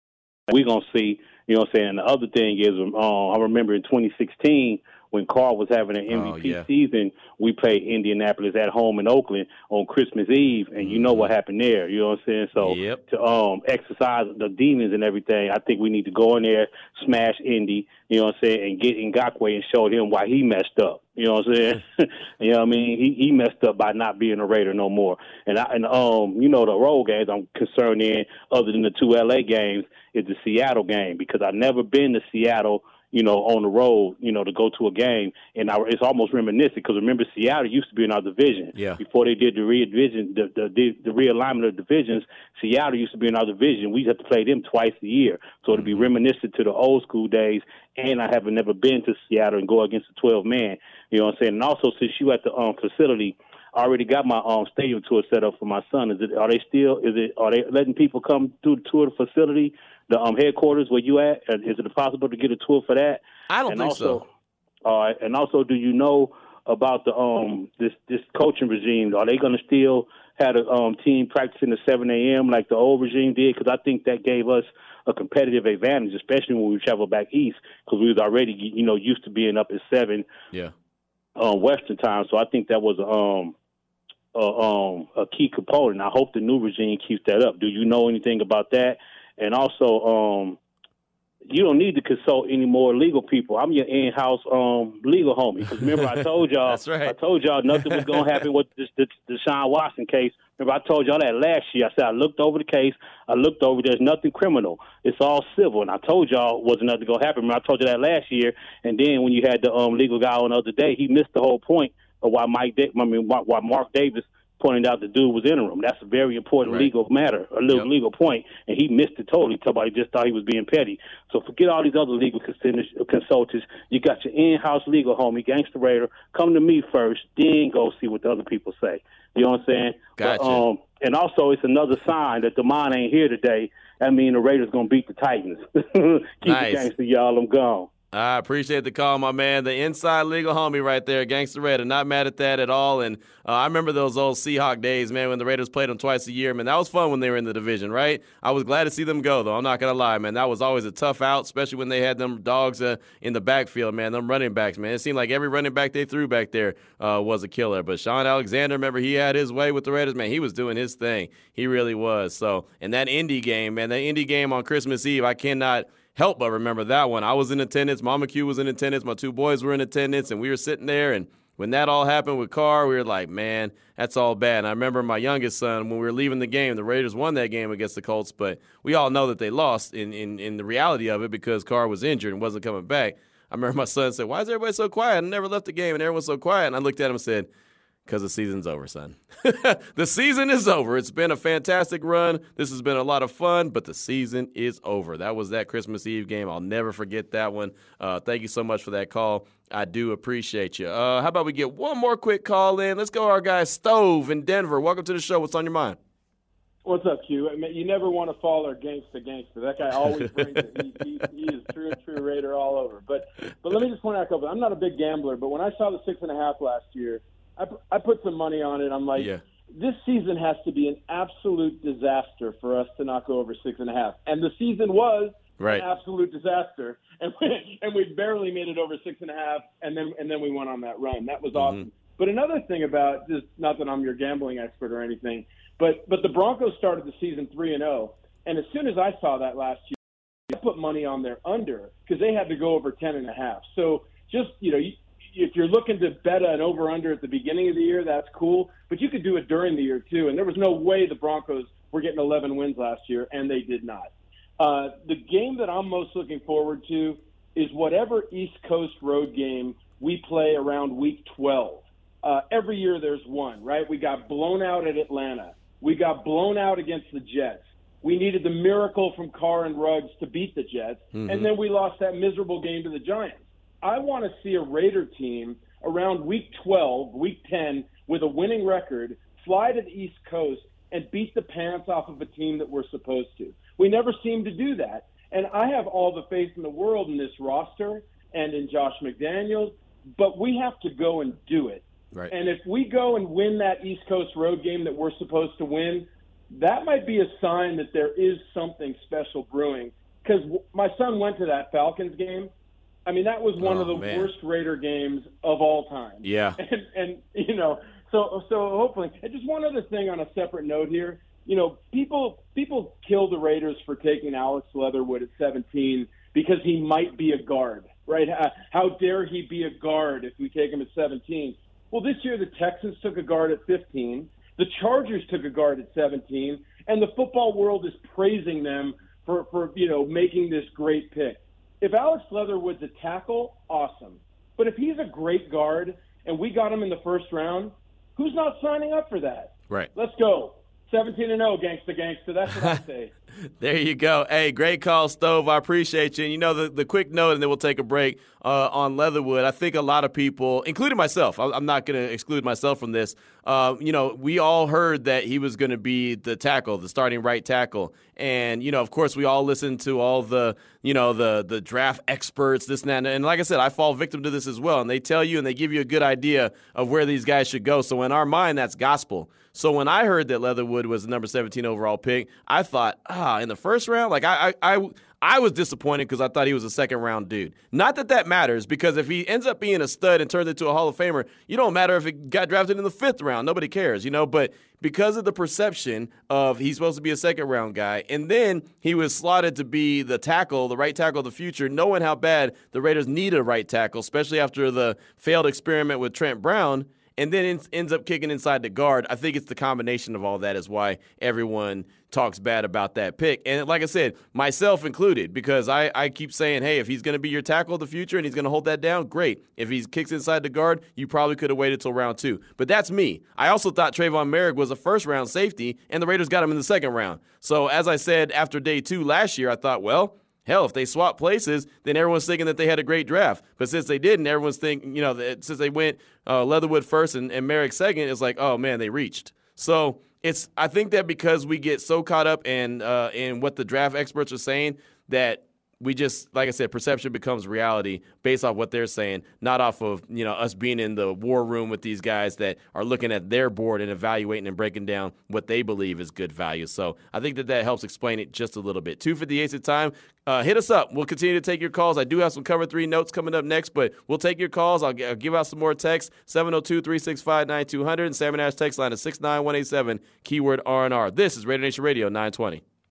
We're gonna see. You know what I'm saying? The other thing is, um, I remember in 2016 when Carl was having an Oh, MVP yeah. season, we played Indianapolis at home in Oakland on Christmas Eve, and you know what happened there. You know what I'm saying? So Mm-hmm. Yep. to um exercise the demons and everything, I think we need to go in there, smash Indy, you know what I'm saying, and get Ngakoue and show him why he messed up. You know what I'm saying? you know what I mean? He he messed up by not being a Raider no more. And I and um you know the road games I'm concerned in, other than the two LA games, is the Seattle game because I've never been to Seattle you know, on the road, you know, to go to a game. And I, it's almost reminiscent because remember, Seattle used to be in our division. Yeah. Before they did the re-division, the, the, the, the realignment of divisions, Seattle used to be in our division. We used to have to play them twice a year. So it'd be reminiscent to the old school days. And I haven't never been to Seattle and go against a 12 man. You know what I'm saying? And also, since you at the um, facility, I already got my um stadium tour set up for my son. Is it are they still is it are they letting people come through the tour the facility, the um headquarters where you at? And Is it possible to get a tour for that? I don't and think also, so. All right, and also, do you know about the um this this coaching regime. Are they going to still have a um, team practicing at 7 a.m. like the old regime did? Because I think that gave us a competitive advantage, especially when we travel back east, because we was already you know used to being up at seven. Yeah. Uh, Western time, so I think that was um a, um, a key component. I hope the new regime keeps that up. Do you know anything about that? And also, um, you don't need to consult any more legal people. I'm your in-house um, legal homie. Because remember, I told y'all, That's right. I told y'all nothing was going to happen with this, this Deshaun Watson case. Remember, I told y'all that last year. I said I looked over the case. I looked over. There's nothing criminal. It's all civil. And I told y'all wasn't nothing going to happen. Remember, I told you that last year. And then when you had the um, legal guy on the other day, he missed the whole point of why Mike, da- I mean, why, why Mark Davis pointed out the dude was interim. That's a very important Right. legal matter, a little Yep. legal point, and he missed it totally. Somebody just thought he was being petty. So forget all these other legal consultants. You got your in-house legal homie, Gangster Raider. Come to me first, then go see what the other people say. You know what I'm saying? Gotcha. But, um, and also, it's another sign that Demond ain't here today. I mean the Raiders gonna beat the Titans. Keep Nice. it gangster, y'all. I'm gone. I appreciate the call, my man. The inside legal homie right there, Gangster Red. I'm not mad at that at all. And uh, I remember those old Seahawk days, man, when the Raiders played them twice a year. Man, that was fun when they were in the division, right? I was glad to see them go, though. I'm not going to lie, man. That was always a tough out, especially when they had them dogs uh, in the backfield, man. Them running backs, man. It seemed like every running back they threw back there uh, was a killer. But Shaun Alexander, remember, he had his way with the Raiders, man. He was doing his thing. He really was. So, and that Indy game, man, that Indy game on Christmas Eve, I cannot help but remember that one. I was in attendance. Mama Q was in attendance. My two boys were in attendance, and we were sitting there. And when that all happened with Carr, we were like, man, that's all bad. And I remember my youngest son, when we were leaving the game, the Raiders won that game against the Colts, but we all know that they lost in, in, in the reality of it because Carr was injured and wasn't coming back. I remember my son said, Why is everybody so quiet? I never left the game, and everyone's so quiet. And I looked at him and said, because the season's over, son. the season is over. It's been a fantastic run. This has been a lot of fun, but the season is over. That was that Christmas Eve game. I'll never forget that one. Uh, thank you so much for that call. I do appreciate you. Uh, how about we get one more quick call in? Let's go, our guy Stove in Denver. Welcome to the show. What's on your mind? What's up, Q? I mean, you never want to fall or gangster gangster. That guy always brings it. He, he, he is true true Raider all over. But but let me just point out a couple. I'm not a big gambler, but when I saw the six and a half last year, I, I put some money on it. I'm like, Yeah. this season has to be an absolute disaster for us to not go over six and a half. And the season was Right. an absolute disaster, and we, and we barely made it over six and a half, and then and then we went on that run. That was mm-hmm. awesome. But another thing about just not that I'm your gambling expert or anything, but but the Broncos started the season three and zero, and as soon as I saw that last year, I put money on their under because they had to go over ten and a half. So just you know. If you're looking to bet an over under at the beginning of the year, that's cool. But you could do it during the year too. And there was no way the Broncos were getting 11 wins last year, and they did not. Uh, the game that I'm most looking forward to is whatever East Coast road game we play around week 12. Uh, every year there's one, right? We got blown out at Atlanta. We got blown out against the Jets. We needed the miracle from Carr and Ruggs to beat the Jets, and then we lost that miserable game to the Giants. I want to see a Raider team around week 12, week 10, with a winning record, fly to the East Coast and beat the pants off of a team that we're supposed to. We never seem to do that. And I have all the faith in the world in this roster and in Josh McDaniels, but we have to go and do it. Right. And if we go and win that East Coast road game that we're supposed to win, that might be a sign that there is something special brewing. Because my son went to that Falcons game. I mean, that was one Oh, of the man. worst Raider games of all time. Yeah. And, and you know, so so hopefully, and just one other thing on a separate note here. You know, people people kill the Raiders for taking Alex Leatherwood at 17 because he might be a guard, right? How, how dare he be a guard if we take him at 17? Well, this year the Texans took a guard at 15, the Chargers took a guard at 17, and the football world is praising them for for you know making this great pick. If Alex Leatherwood's a tackle, awesome. But if he's a great guard and we got him in the first round, who's not signing up for that? Right. Let's go. 17 and 0, gangsta gangsta. That's what I say. There you go. Hey, great call, Stove. I appreciate you. And you know, the, the quick note, and then we'll take a break uh, on Leatherwood. I think a lot of people, including myself, I'm not going to exclude myself from this. Uh, you know, we all heard that he was going to be the tackle, the starting right tackle. And, you know, of course, we all listened to all the, you know, the the draft experts, this and that. And like I said, I fall victim to this as well. And they tell you and they give you a good idea of where these guys should go. So in our mind, that's gospel. So when I heard that Leatherwood was the number 17 overall pick, I thought, ah, in the first round, like I, I, I I was disappointed because I thought he was a second round dude. Not that that matters because if he ends up being a stud and turns into a Hall of Famer, you don't matter if he got drafted in the fifth round. Nobody cares, you know. But because of the perception of he's supposed to be a second round guy, and then he was slotted to be the tackle, the right tackle of the future, knowing how bad the Raiders need a right tackle, especially after the failed experiment with Trent Brown and then ends up kicking inside the guard. I think it's the combination of all that is why everyone talks bad about that pick. And like I said, myself included, because I, I keep saying, hey, if he's going to be your tackle of the future and he's going to hold that down, great. If he kicks inside the guard, you probably could have waited till round two. But that's me. I also thought Tre'von Moehrig was a first round safety, and the Raiders got him in the second round. So as I said after day two last year, I thought, well, Hell, if they swap places, then everyone's thinking that they had a great draft. But since they didn't, everyone's thinking, you know, since they went uh, Leatherwood first and, and Moehrig second, it's like, oh man, they reached. So it's I think that because we get so caught up in uh, in what the draft experts are saying that we just like I said, perception becomes reality based off what they're saying, not off of you know us being in the war room with these guys that are looking at their board and evaluating and breaking down what they believe is good value. So I think that that helps explain it just a little bit. Two fifty eight at time. Uh, hit us up. We'll continue to take your calls. I do have some cover three notes coming up next, but we'll take your calls. I'll, I'll give out some more texts 702 365 9200 and Salmon Ash text line is 69187, keyword R&R. This is Radio Nation Radio 920.